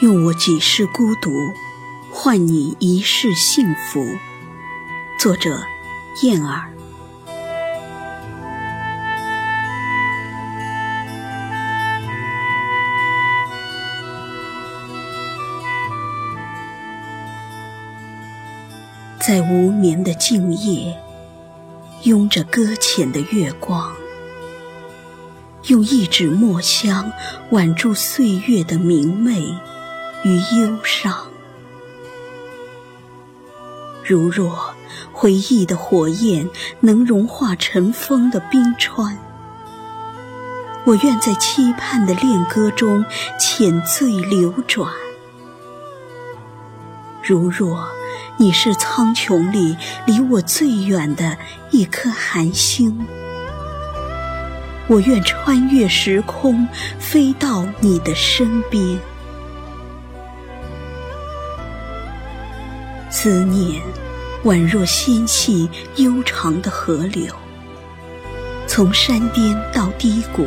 用我几世孤独，换你一世幸福。作者：燕儿。在无眠的静夜，拥着搁浅的月光。用一纸墨香挽住岁月的明媚与忧伤，如若回忆的火焰能融化尘封的冰川，我愿在期盼的恋歌中浅醉流转。如若你是苍穹里离我最远的一颗寒星。我愿穿越时空，飞到你的身边。思念宛若纤细悠长的河流，从山巅到低谷，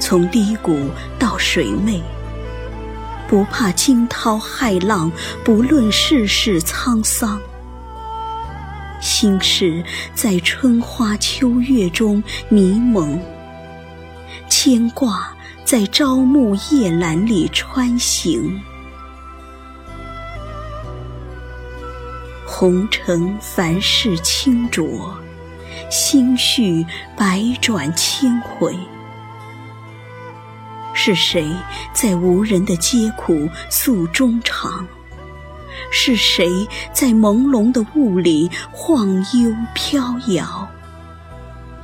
从低谷到水湄，不怕惊涛骇浪，不论世事沧桑，心事在春花秋月中迷蒙。牵挂在朝暮夜阑里穿行，红尘凡事清浊，心绪百转千回。是谁在无人的街苦诉衷肠？是谁在朦胧的雾里晃悠飘摇？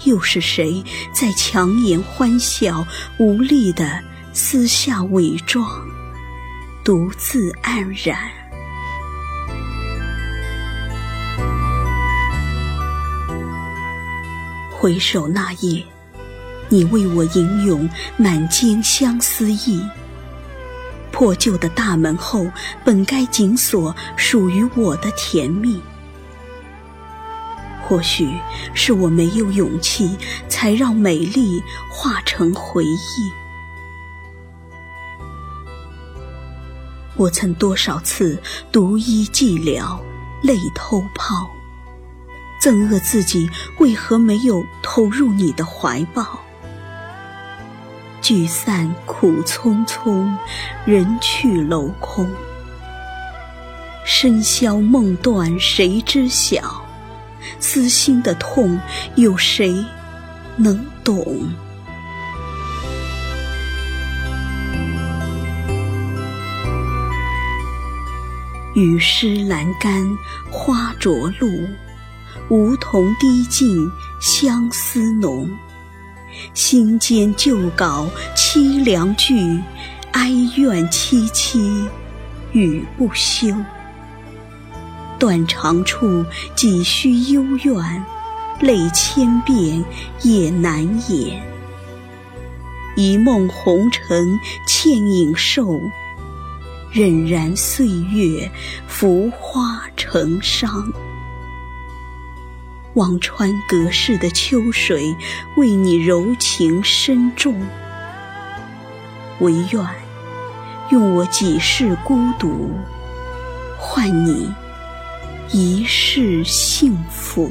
又是谁在强颜欢笑，无力地撕下伪装，独自黯然？回首那夜，你为我吟咏满肩相思意。破旧的大门后，本该紧锁属于我的甜蜜。或许是我没有勇气，才让美丽化成回忆。我曾多少次独依寂寥，泪偷泡，憎恶自己为何没有投入你的怀抱。聚散苦匆匆，人去楼空，笙箫梦断，谁知晓？撕心的痛，有谁能懂？雨湿阑干花着露，梧桐滴尽相思浓。心间旧稿凄凉句，哀怨凄凄语不休。断肠处几许幽怨，泪千遍也难掩。一梦红尘倩影瘦，荏苒岁月浮花成伤。望穿隔世的秋水，为你柔情深重。唯愿用我几世孤独，换你。一世幸福。